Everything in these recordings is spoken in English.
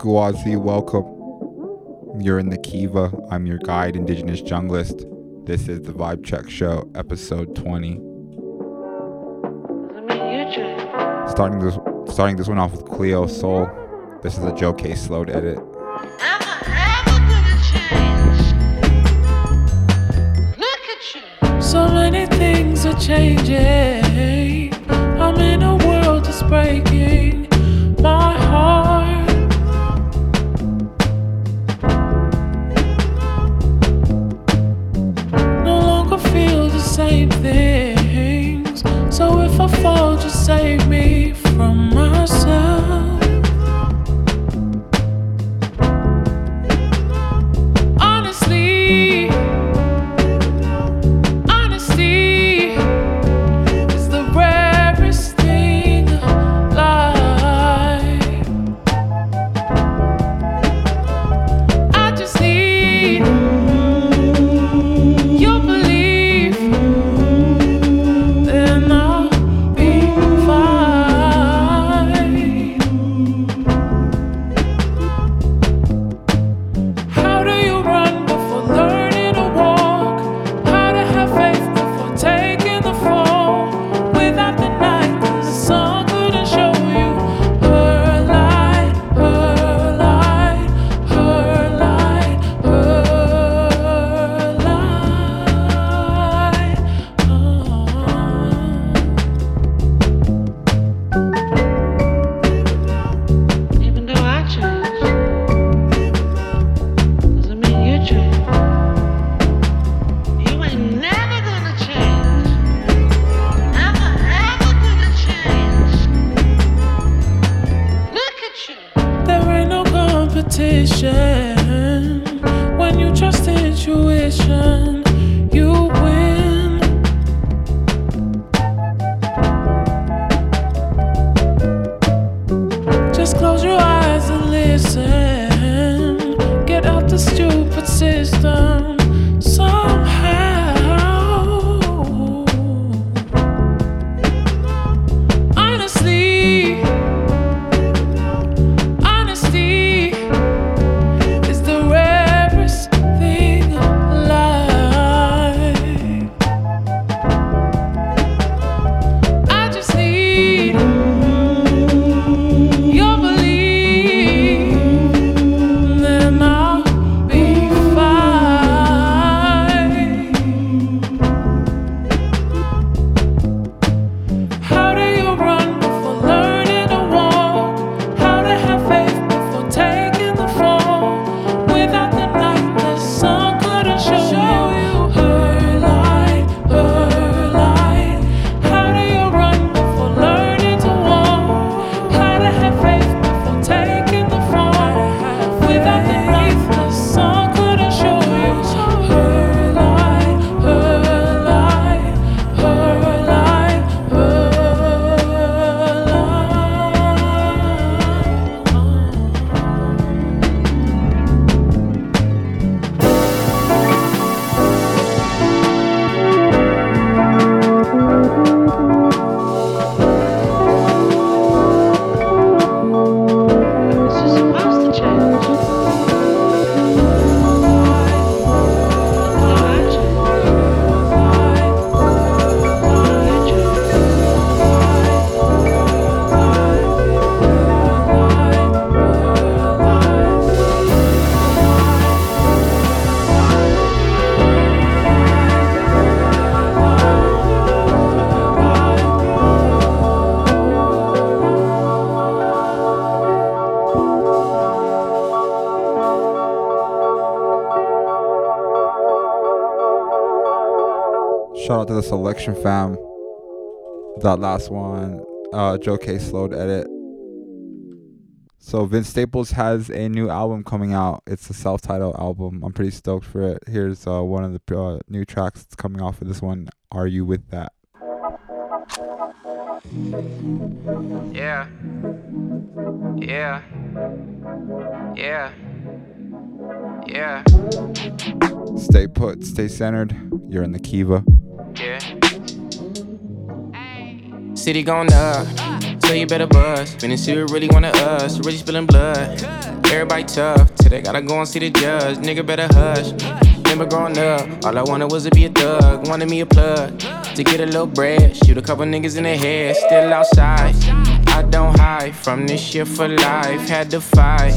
Guazi, welcome. You're in the Kiva. I'm your guide, Indigenous Junglist. This is the Vibe Check Show, episode 20. Doesn't mean you change. Starting this, starting this one off with Cleo Sol. This is a Joe Kay Slowed edit. Many things are changing. I'm in a world that's breaking my heart. No longer feel the same things. So if I fall, just save me from myself. The Selection Fam. That last one, uh, Joe Kay Slowed edit. So Vince Staples has a new album coming out. It's a self-titled album. I'm pretty stoked for it. Here's uh, one of the uh, new tracks that's coming off of this one. Are you with that? Yeah. Yeah. Yeah. Yeah. Stay put, stay centered. You're in the Kiva. City gone up, so you better buzz. Finna see who really wanted us, really spilling blood. Everybody tough, till they gotta go and see the judge. Nigga better hush. Remember growing up, all I wanted was to be a thug. Wanted me a plug to get a little bread. Shoot a couple niggas in the head, still outside. I don't hide from this shit for life. Had to fight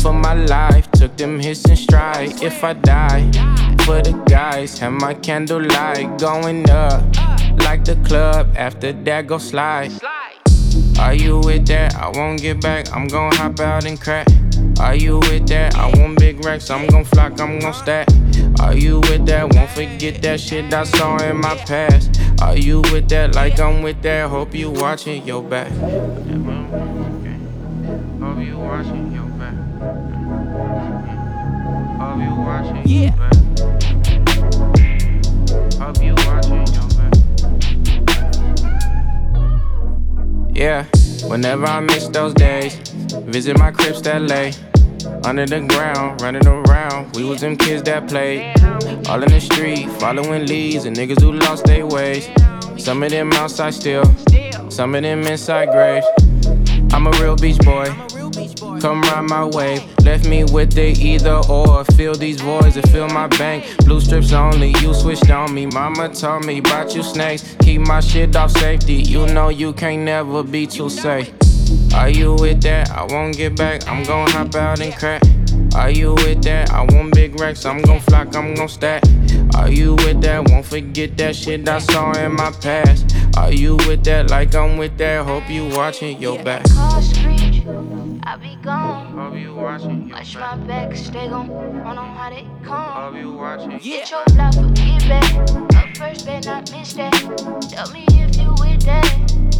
for my life. Took them hits in stride. If I die, for the guys, have my candlelight going up like the club. After that, go slide. Are you with that? I won't get back. I'm gon' hop out and crack. Are you with that? I want big racks. I'm gon' flock. I'm gon' stack. Are you with that? Won't forget that shit I saw in my past. Are you with that? Like I'm with that. Hope you watching your back. Hope you watching your back. Hope you watching your back. Hope Yeah, whenever I miss those days, visit my cribs that lay. Under the ground, running around, we was them kids that played. All in the street, following leads and niggas who lost their ways. Some of them outside still, some of them inside graves. I'm a real beach boy. Come ride my wave. Left me with the either or. Fill these voids and fill my bank. Blue strips only. You switched on me. Mama told me about you snakes. Keep my shit off safety. You know you can't never be too safe. Are you with that? I won't get back. I'm gon' hop out and crack. Are you with that? I want big racks. I'm gon' flock. I'm gon' stack. Are you with that? Won't forget that shit I saw in my past. Are you with that? Like I'm with that. Hope you watching your back. Call screech, I be gone. Hope you watching your Watch my back, stay gon' run on how they come. Hope you watching. Get your block, get back. Up first, better not miss that. Tell me if you with that.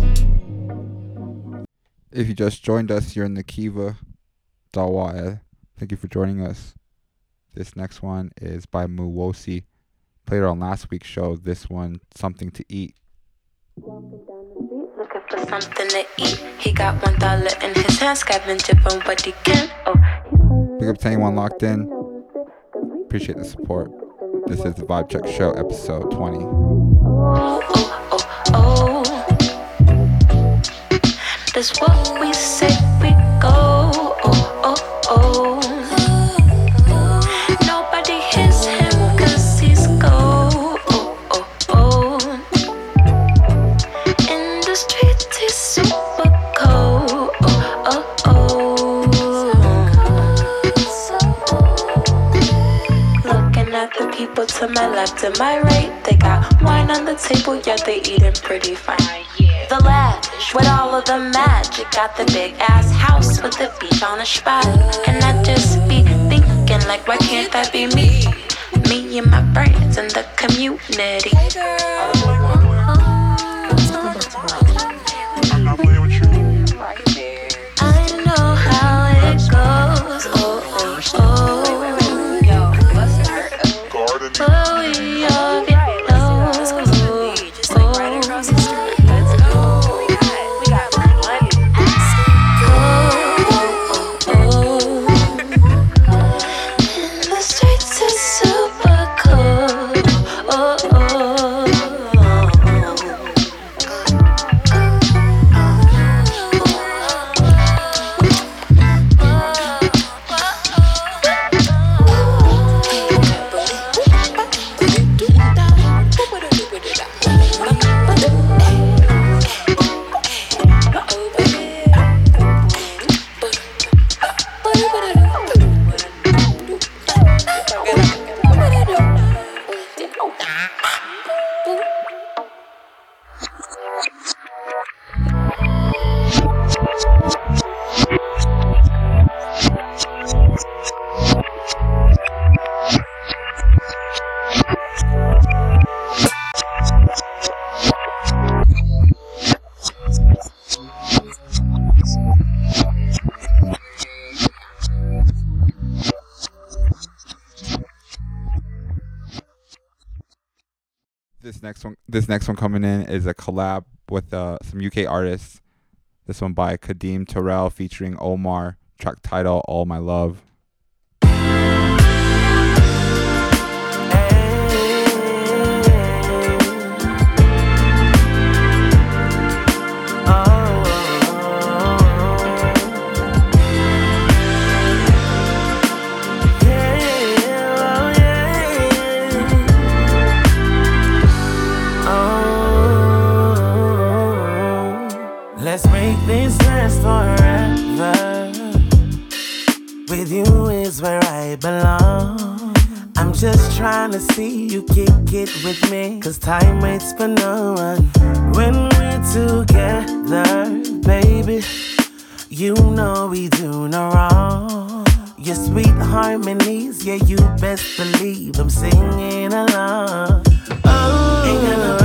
Mm. If you just joined us, you're in the Kiva. Dawa. Thank you for joining us. This next one is by Muwosi. Played it on last week's show. This one, Something to Eat. For something to eat. He got one dollar in his hand, scavenging for what he can. Oh, Big up to anyone locked in. Appreciate the support. This is the Vibe Check Show, episode 20. oh, oh, oh. That's what we say we go. Left and my right. They got wine on the table, yeah, they eating pretty fine. The lavish with all of the magic. Got the big ass house with the beach on a spot. And I just be thinking, like, why can't that be me? Me and my friends in the community. This next one, coming in is a collab with uh, some UK artists. This one by Kadeem Tyrell featuring Omar. Track title: All My Love. forever. With you is where I belong. I'm just trying to see you kick it with me. Cause time waits for no one. When we're together, baby, you know we do no wrong. Your sweet harmonies, yeah, you best believe I'm singing along. Oh,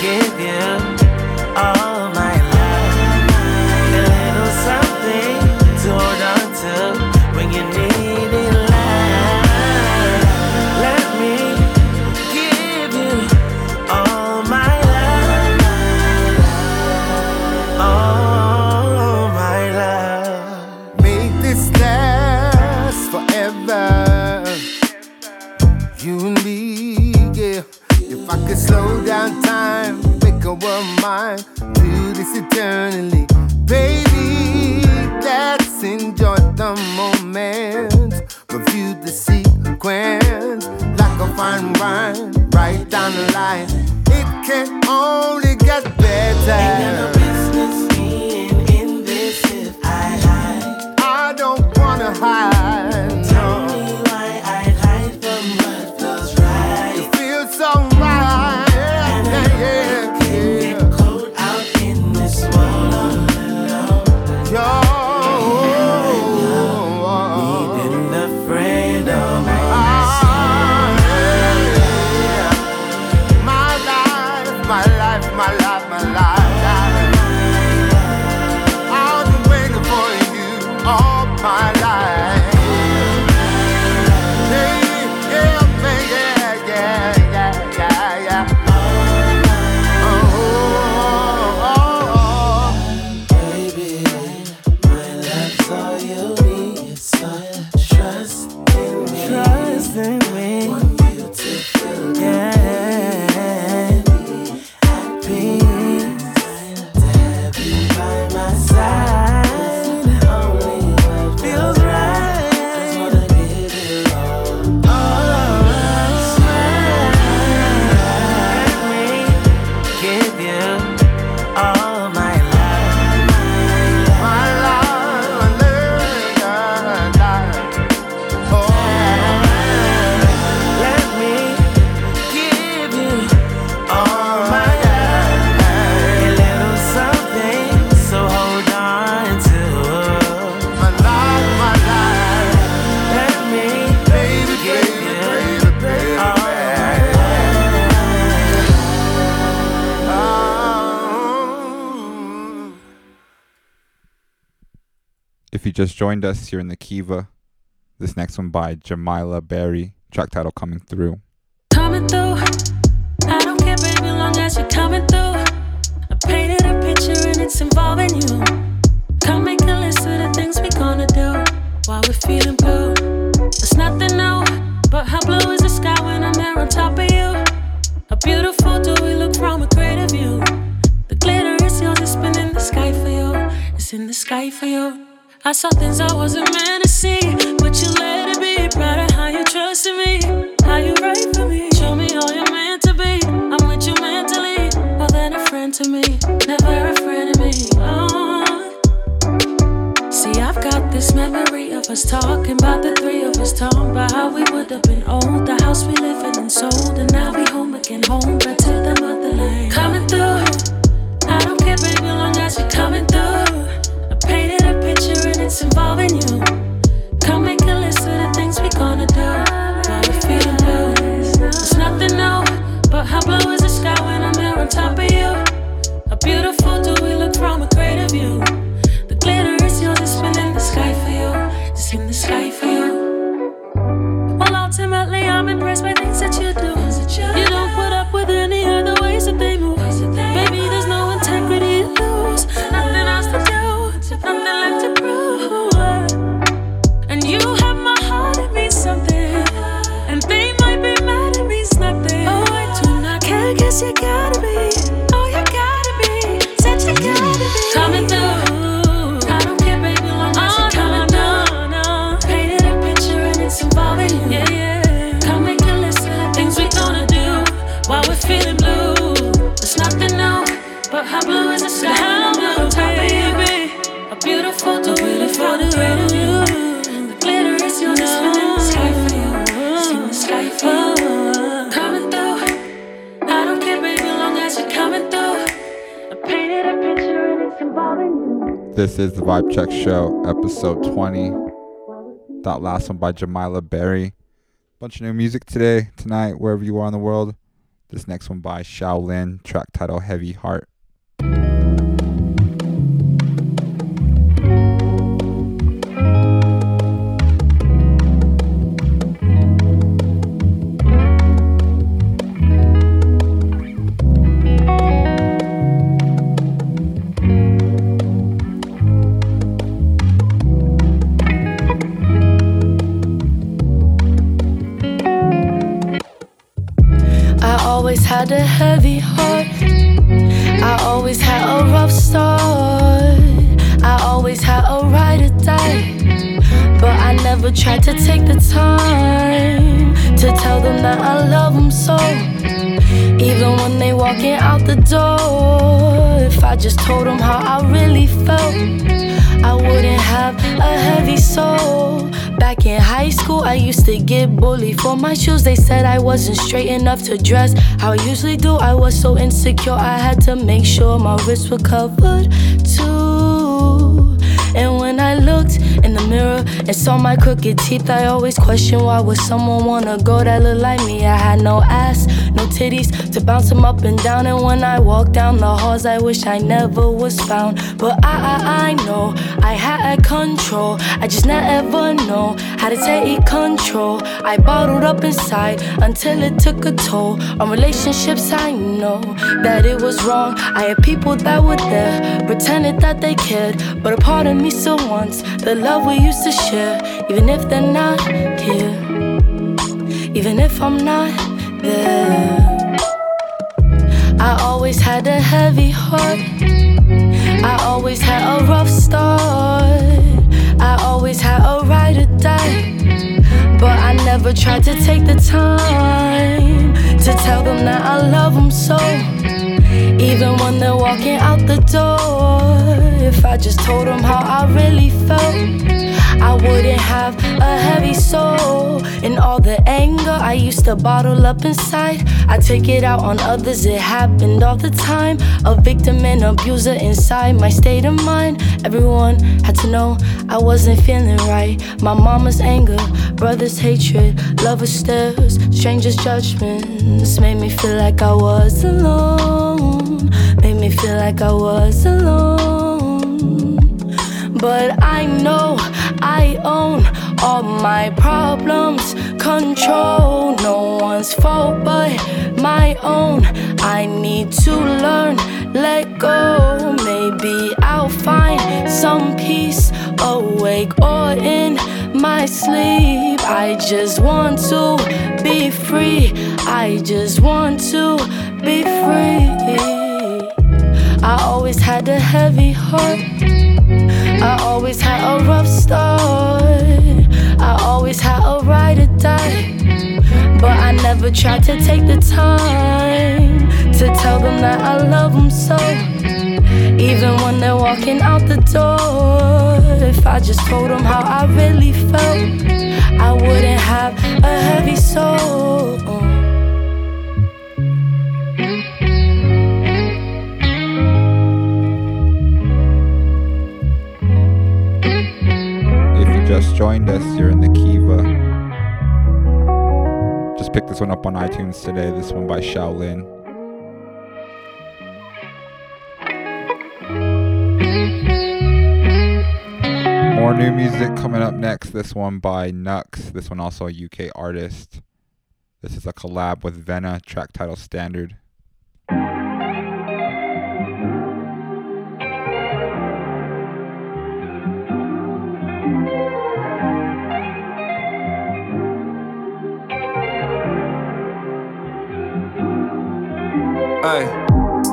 give you. All just joined us, you're in the Kiva. This next one by Jamilah Barry. Track title coming through. coming through. I don't care, baby, long as you're coming through. I painted a picture and it's involving you. Come make a list of the things we're gonna do while we're feeling blue. It's nothing new, but how blue is the sky when I'm there on top of you? How beautiful do we look from a greater view? The glitter is yours, it's been in the sky for you. It's in the sky for you. I saw things I wasn't meant to see, but you let it be. Proud of how you trusted me, how you right for me. Show me all you're meant to be. I'm with you mentally, more than a friend to me, never a friend of me. Oh. See, I've got this memory of us talking about the three of us talking about how we would have been old, the house we live in and sold, and now we home again, home back to the motherland. Coming through, it's involving you. That last one by Jamilah Barry. Bunch of new music today, tonight, wherever you are in the world. This next one by Shaolinn, track title Heavy Heart. Tried to take the time to tell them that I love them so. Even when they walking out the door, if I just told them how I really felt, I wouldn't have a heavy soul. Back in high school, I used to get bullied for my shoes. They said I wasn't straight enough to dress how I usually do. I was so insecure, I had to make sure my wrists were covered too. Mirror and saw my crooked teeth, I always question why would someone wanna go that look like me? I had no ass, no titties to bounce them up and down. And when I walk down the halls, I wish I never was found. But I, I, I know I had control. I just never know how to take control. I bottled up inside until it took a toll on relationships. I know that it was wrong. I had people that were there, pretended that they cared, but a part of me still wants the love we used to share, even if they're not here, even if I'm not there. I always had a heavy heart. I always had a rough start. I always had a ride or die. But I never tried to take the time to tell them that I love them so. Even when they're walking out the door, if I just told them how I really felt, I wouldn't have a heavy soul. And all the anger I used to bottle up inside, I take it out on others. It happened all the time. A victim and abuser inside my state of mind. Everyone had to know I wasn't feeling right. My mama's anger, brother's hatred, lover's stares, strangers' judgments made me feel like I was alone. Like I was alone. But I know I own all my problems. Control no one's fault but my own. I need to learn, let go. Maybe I'll find some peace awake or in my sleep. I just want to be free. I just want to be free. I always had a heavy heart. I always had a rough start. I always had a ride or die. But I never tried to take the time to tell them that I love them so. Even when they're walking out the door, if I just told them how I really felt, I wouldn't have a heavy soul. Just joined us, you're in the Kiva. Just picked this one up on iTunes today. This one by Shaolinn. More new music coming up next. This one by Knucks. This one also a UK artist. This is a collab with Venna, track title Standard. Aye.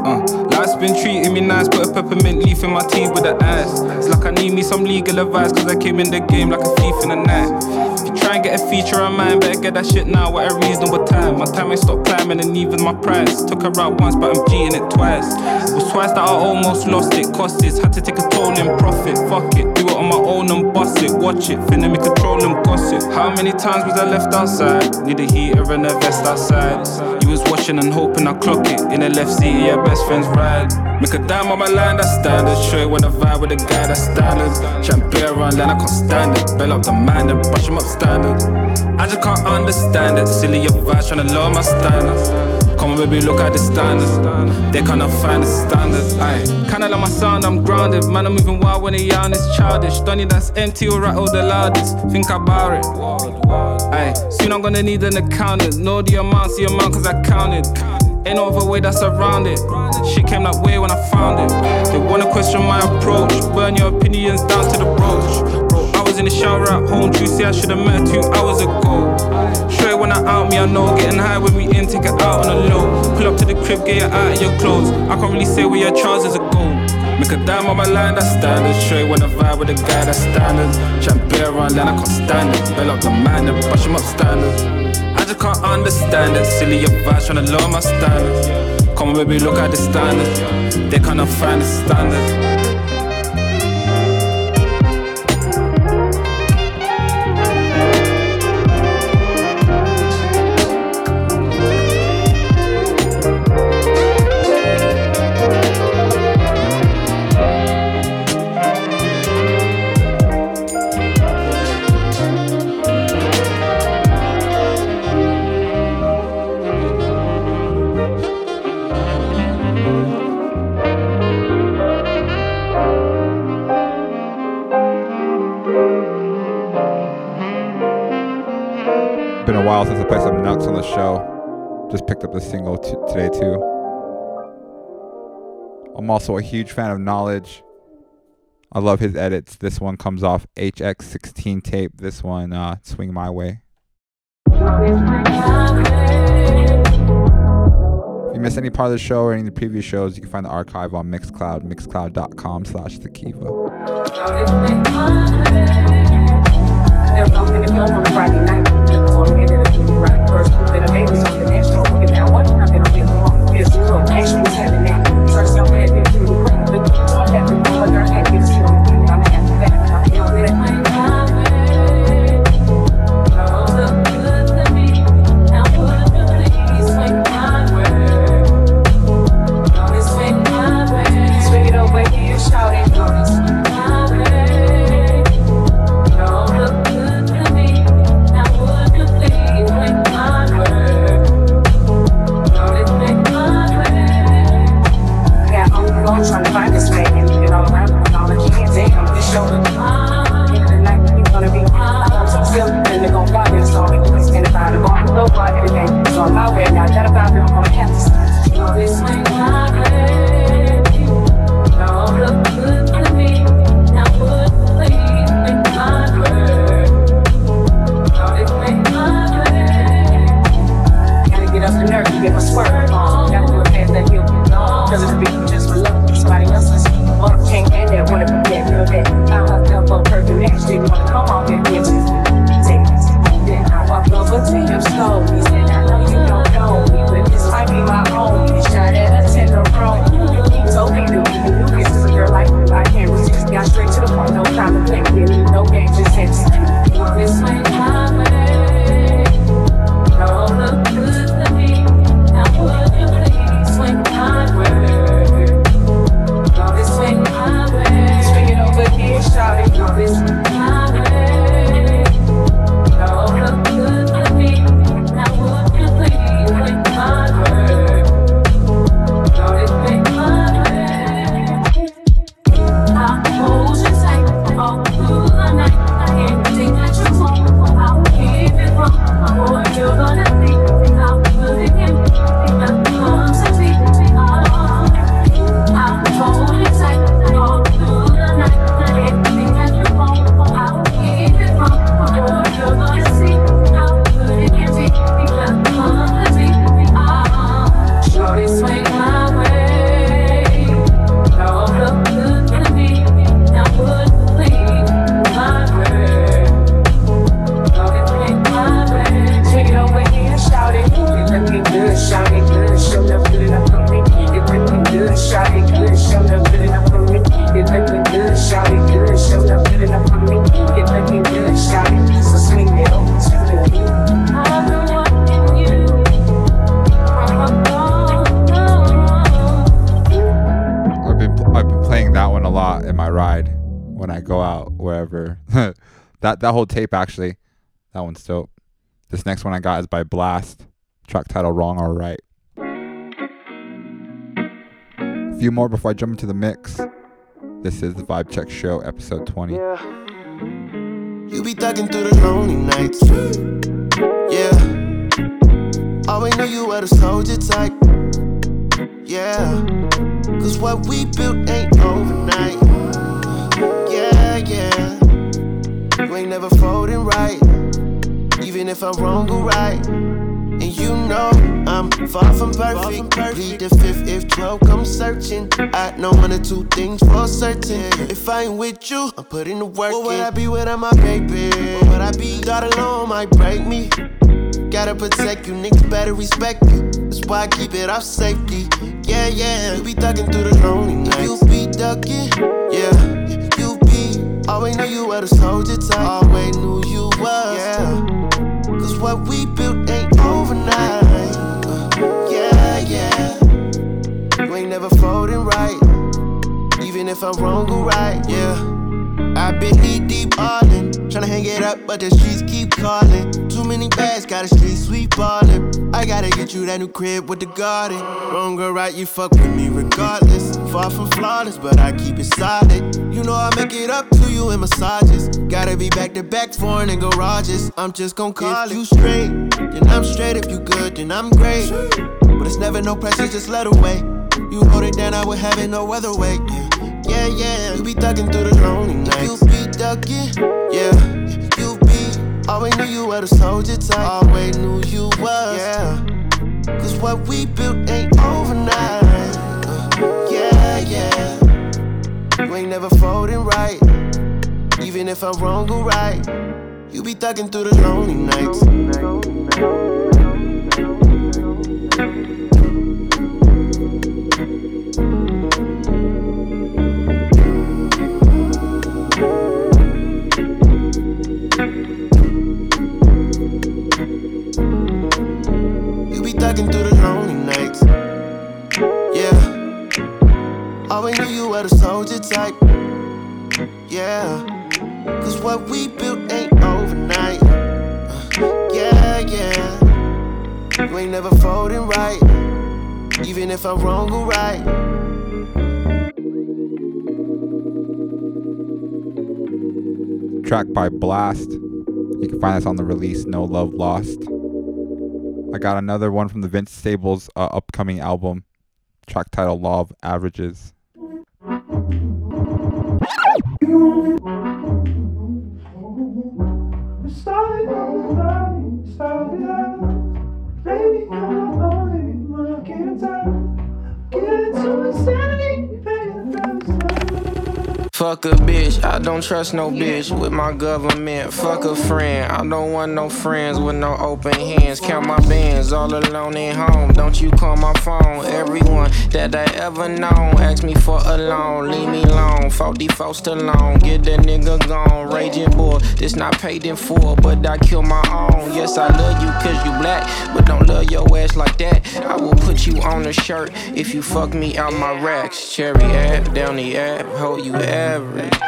Uh, life's been treating me nice, put a peppermint leaf in my tea with the ice. It's like I need me some legal advice, cause I came in the game like a thief in the night. If you try and get a feature of mine, better get that shit now at a reasonable time. My time ain't stopped climbing and even my price. Took her out once, but I'm cheating it twice. It was twice that I almost lost it. Cost it, had to take a toll in profit. Fuck it, do it own and bust it. Watch it, finna me control and gossip. How many times was I left outside? Need a heater and a vest outside. You was watching and hoping I clock it. In the left seat, yeah, best friend's ride. Make a dime on my line, that's standard. Straight when I vibe with a guy, that's standard. Champ beer around line, I can't stand it. Bell up the mind and brush him up standard. I just can't understand it. Silly your vibes trying to lower my standards. Baby, look at the standards. They cannot find the standards. Aye. Kinda like my sound, I'm grounded. Man, I'm moving wild when they yarn, it's childish. Donny that's empty or rattle the loudest. Think about it. Aye. Soon I'm gonna need an accountant. Know the amount, the amount, cause I counted. Ain't no other way that's around it. Shit came that way when I found it. They wanna question my approach. Burn your opinions down to the brooch. I was in the shower at home. See, I should've met two hours ago. Straight when I out me, I know. Getting high when we in, take it out on the low. Pull up to the crib, get it out of your clothes. I can't really say where your trousers are go. Make a dime on my line, that's standard. Straight when I vibe with a guy, that's standard. Champ beer around line, I can't stand it. Bell up the man and brush him up standard. I just can't understand it. Silly vibes trying to lower my standards. Come on, baby, look at the standards. They cannot find the standards. Show. Just picked up the single t- today too. I'm also a huge fan of Knxwledge. I love his edits. This one comes off HX16 tape. This one, uh, Swing My Way. If you missed any part of the show or any of the previous shows, you can find the archive on Mixcloud, mixcloud.com slash the Kiva. Friday night. Or maybe the two right first, a baby on the next door. Looking at been on this long. This so actually having that. First, that whole tape actually, that one's dope. This next one I got is by Blxst. Track title Wrong or Right. A few more before I jump into the mix. This is the Vibe Check Show, episode 20. You be thugging through the lonely nights. Yeah. Oh, Always knew you were the soldier type. Yeah. Cause what we built ain't overnight. Never folding right. Even if I'm wrong or right. And you know I'm far from perfect. Plead the fifth if 12 come searching. I know one or two things for certain. If I ain't with you, I'm putting the work what would I be without my baby? What would I be? God alone might break me. Gotta protect you, niggas better respect you. That's why I keep it off safety. Yeah, yeah. You be thugging through the lonely nights. You be ducking, yeah. Oh, Always knew you were the soldier type. Always knew you was, yeah. Cause what we built ain't overnight. Yeah, yeah. You ain't never folding right. Even if I'm wrong or right, yeah. I've been knee deep all in, tryna hang it up, but the streets keep calling. Too many bags, got a street sweep ballin'. I gotta get you that new crib with the garden. Wrong or right, you fuck with me regardless. Far from flawless, but I keep it solid. You know I make it up to you in massages. Gotta be back to back foreign in garages. I'm just gon' call if you straight, then I'm straight. If you good, then I'm great. But it's never no pressure, just let away. You hold it down, I would have it no other way. Yeah, yeah. You be thugging through the lonely nights. You be ducking, yeah. You be always knew you were the soldier type. Always knew you was, yeah. Cause what we built ain't overnight. Yeah. You ain't never folding right. Even if I'm wrong or right. You be thugging through the lonely nights. Yeah. Cause what we built ain't overnight. Uh, yeah, yeah. You ain't never folding right. Even if I'm wrong or right. Track by Blxst. You can find this on the release No Love Lost. I got another one from the Vince Staples uh, upcoming album. Track title of Averages. Thank you. Fuck a bitch, I don't trust no bitch with my government. Fuck a friend, I don't want no friends with no open hands. Count my bands all alone at home. Don't you call my phone. Everyone that I ever known ask me for a loan. Leave me alone, 44 still alone. Get that nigga gone. Raging boy, this not paid in full, but I kill my own. Yes, I love you cause you black, but don't love your ass like that. I will put you on a shirt if you fuck me out my racks. Cherry app, down the app, hold you average.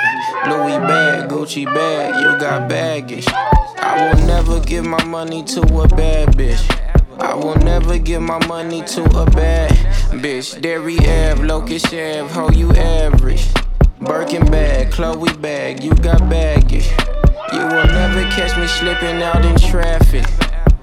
Louis bag, Gucci bag, you got baggage. I will never give my money to a bad bitch. I will never give my money to a bad bitch. Derry Ave, Locust Ave, how you average. Birkin bag, Chloe bag, you got baggage. You will never catch me slipping out in traffic.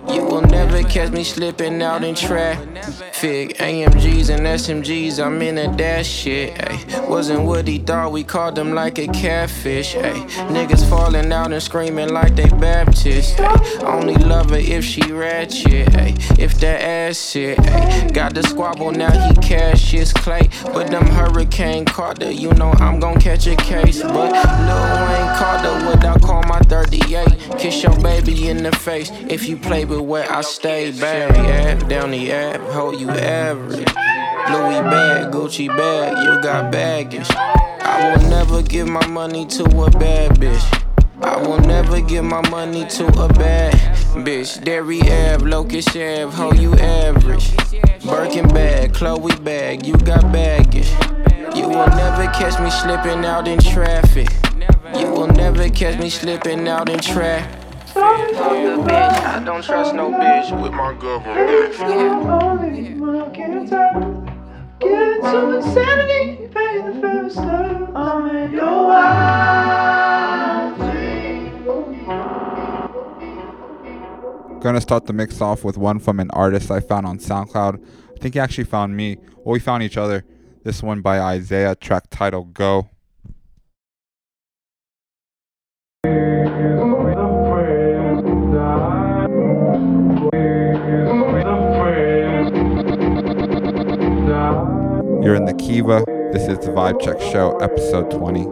You will never catch me slipping out in traffic. AMGs and SMGs, I'm in a dash shit. Ay. Wasn't what he thought, we called him like a catfish. Ay. Niggas falling out and screaming like they Baptist. Ay. Only love her if she ratchet. Ay. If that ass shit. Ay. Got the squabble, now he cash his clay. But them Hurricane Carter, you know I'm gon' catch a case. But Lil Wayne Carter, what I call my 38. Kiss your baby in the face if you play with where I stay. Barry app, down the app, hold you average. Louis bag, Gucci bag, you got baggage. I will never give my money to a bad bitch. I will never give my money to a bad bitch. Derry Ave, Locust Ave, how you average. Birkin bag, Chloe bag, you got baggage. You will never catch me slipping out in traffic. You will never catch me slipping out in traffic. I don't trust no bitch with my government. Get to insanity, pay the first time. I'm in your eyes. Gonna start the mix off with one from an artist I found on SoundCloud. I think he actually found me. Well, we found each other. This one by izayah, track title Go. You're in the Kiva. This is the Vibe Check Show, episode 20.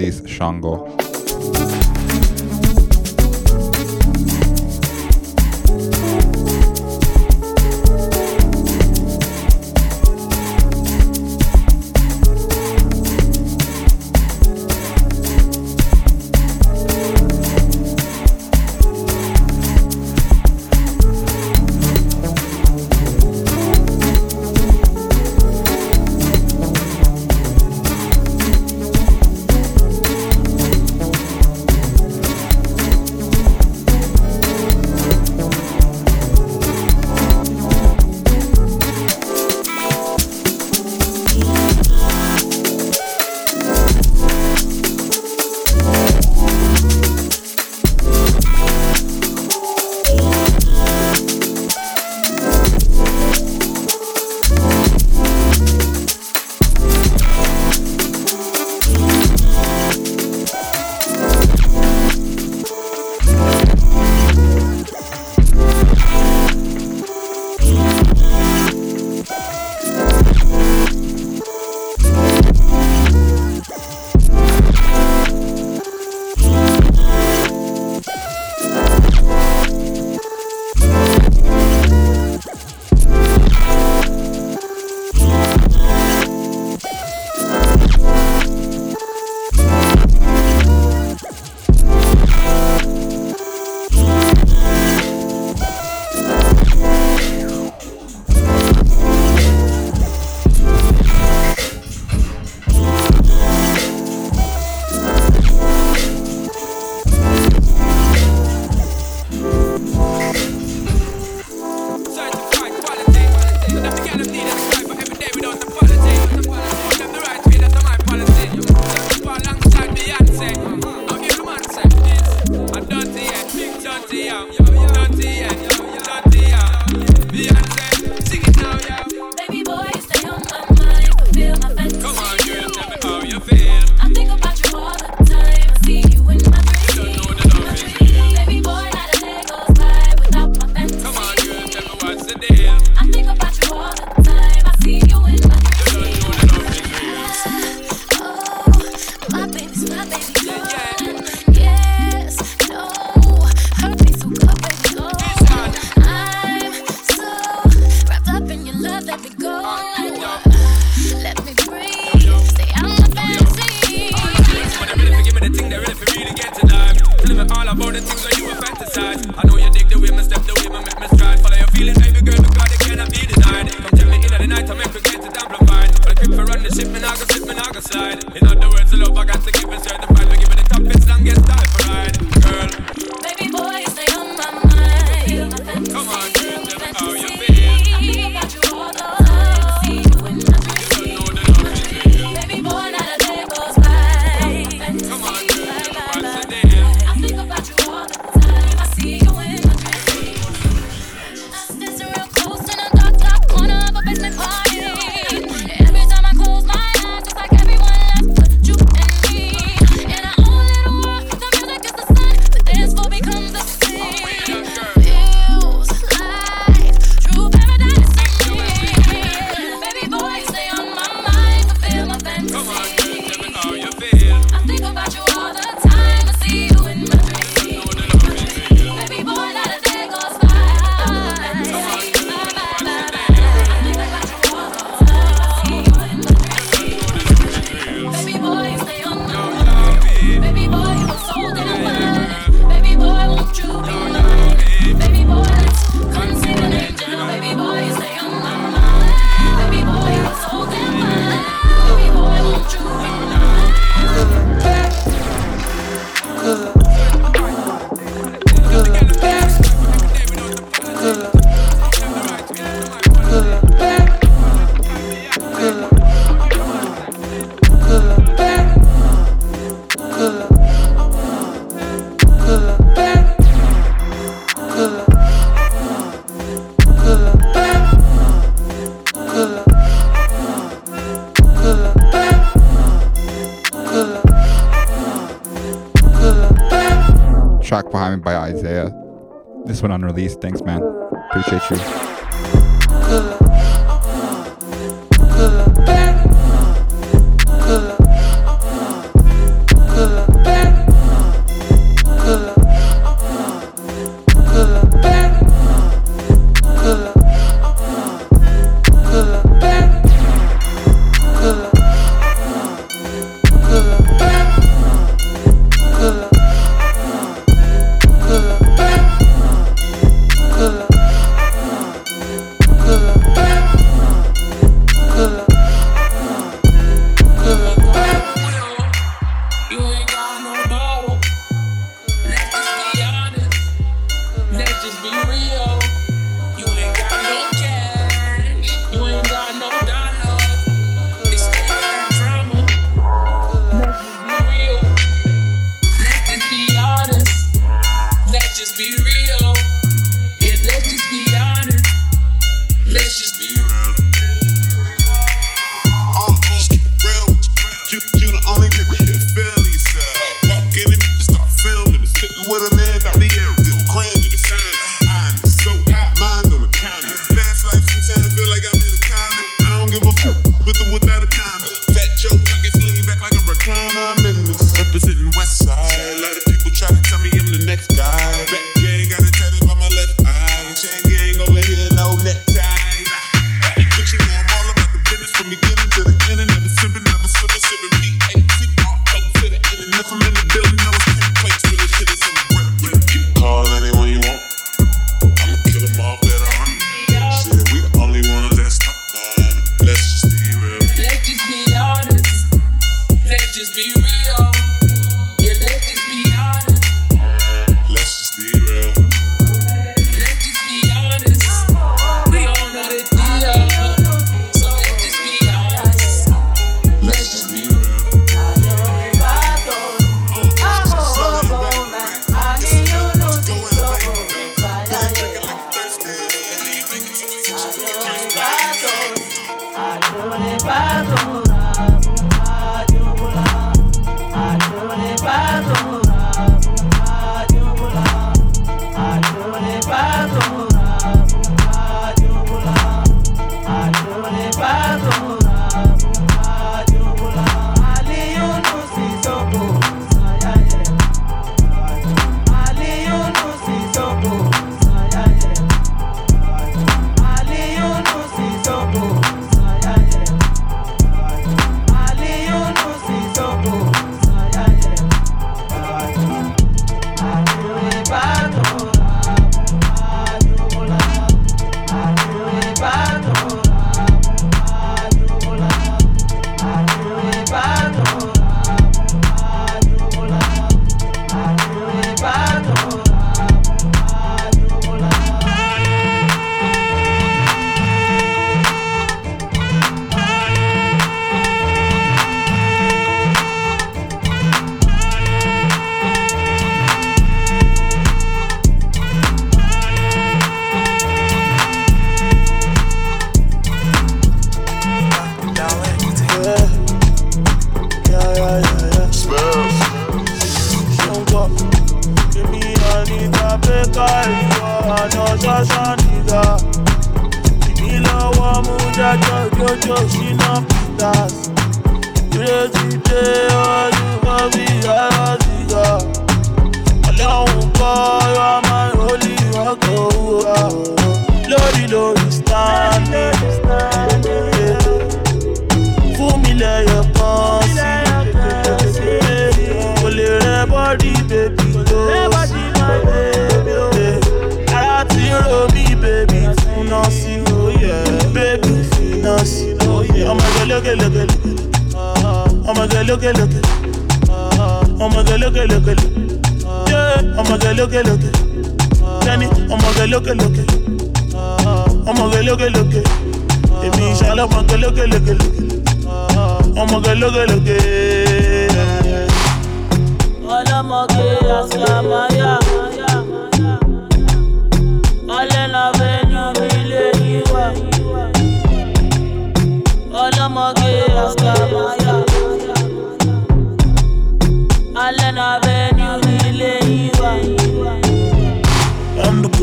Release Sango. Track behind spirit.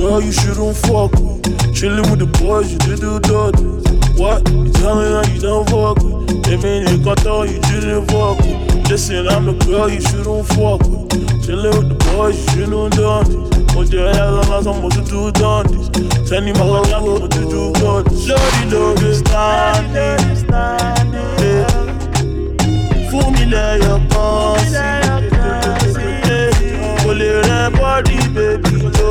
Girl you shouldn't fuck with. Chillin' with the boys, you did do dirty. What? You tell me that you don't fuck with. You got all you didn't fuck with. Listen, I'm the girl you shouldn't fuck with. Chillin' with the boys, you done this. Put your head on like someone to do this. Tell me my love, like what to do good. Lordy, lordy, standing. Yeah. Fún mi lẹ́yọ̀ kan sí. Kò lè rẹ bọ́dí bèbí tó.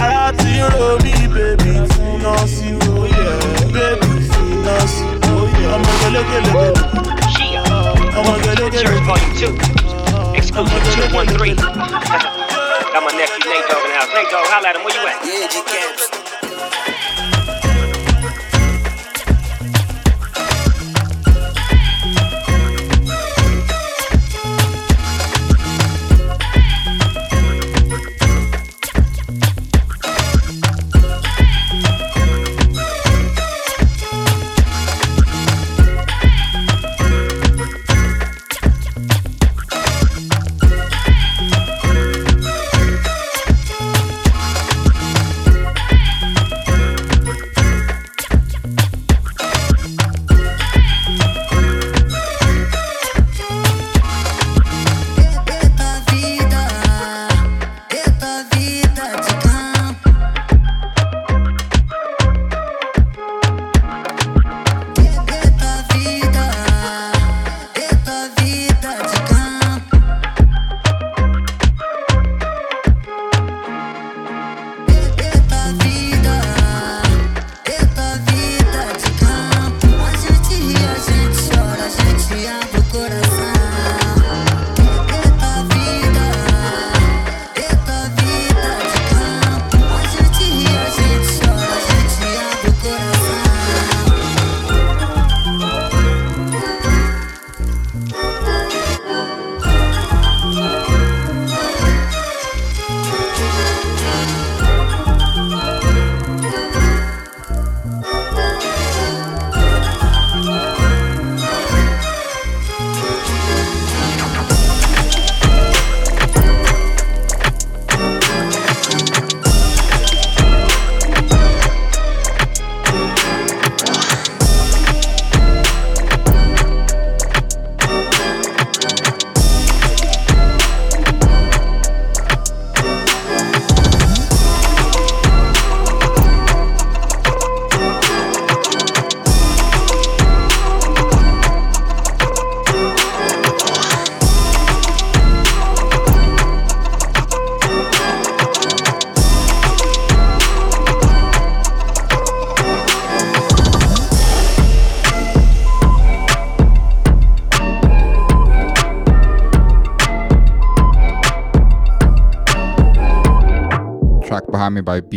Ara ti ń. 2. Exclusive 213. Got my nephew Nate Dogg in the house. Nate Dogg, holla at him. Where you at? Yeah, G Camps.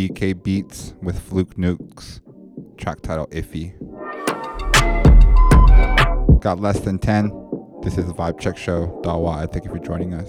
BK Beats with Fluke Nukes. Track title Iffy. Got less than 10. This is the Vibe Check Show. Dawa, I thank you for joining us.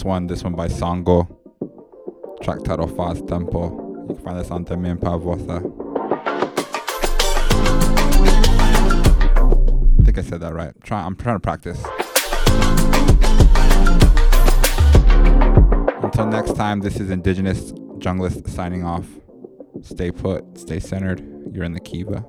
last one. This one by Sango. Track title Fast Tempo. You can find this on Demi and Pavosa. I think I said that right. Try, I'm trying to practice. Until next time, this is Indigenous Junglist signing off. Stay put, stay centered. You're in the Kiva.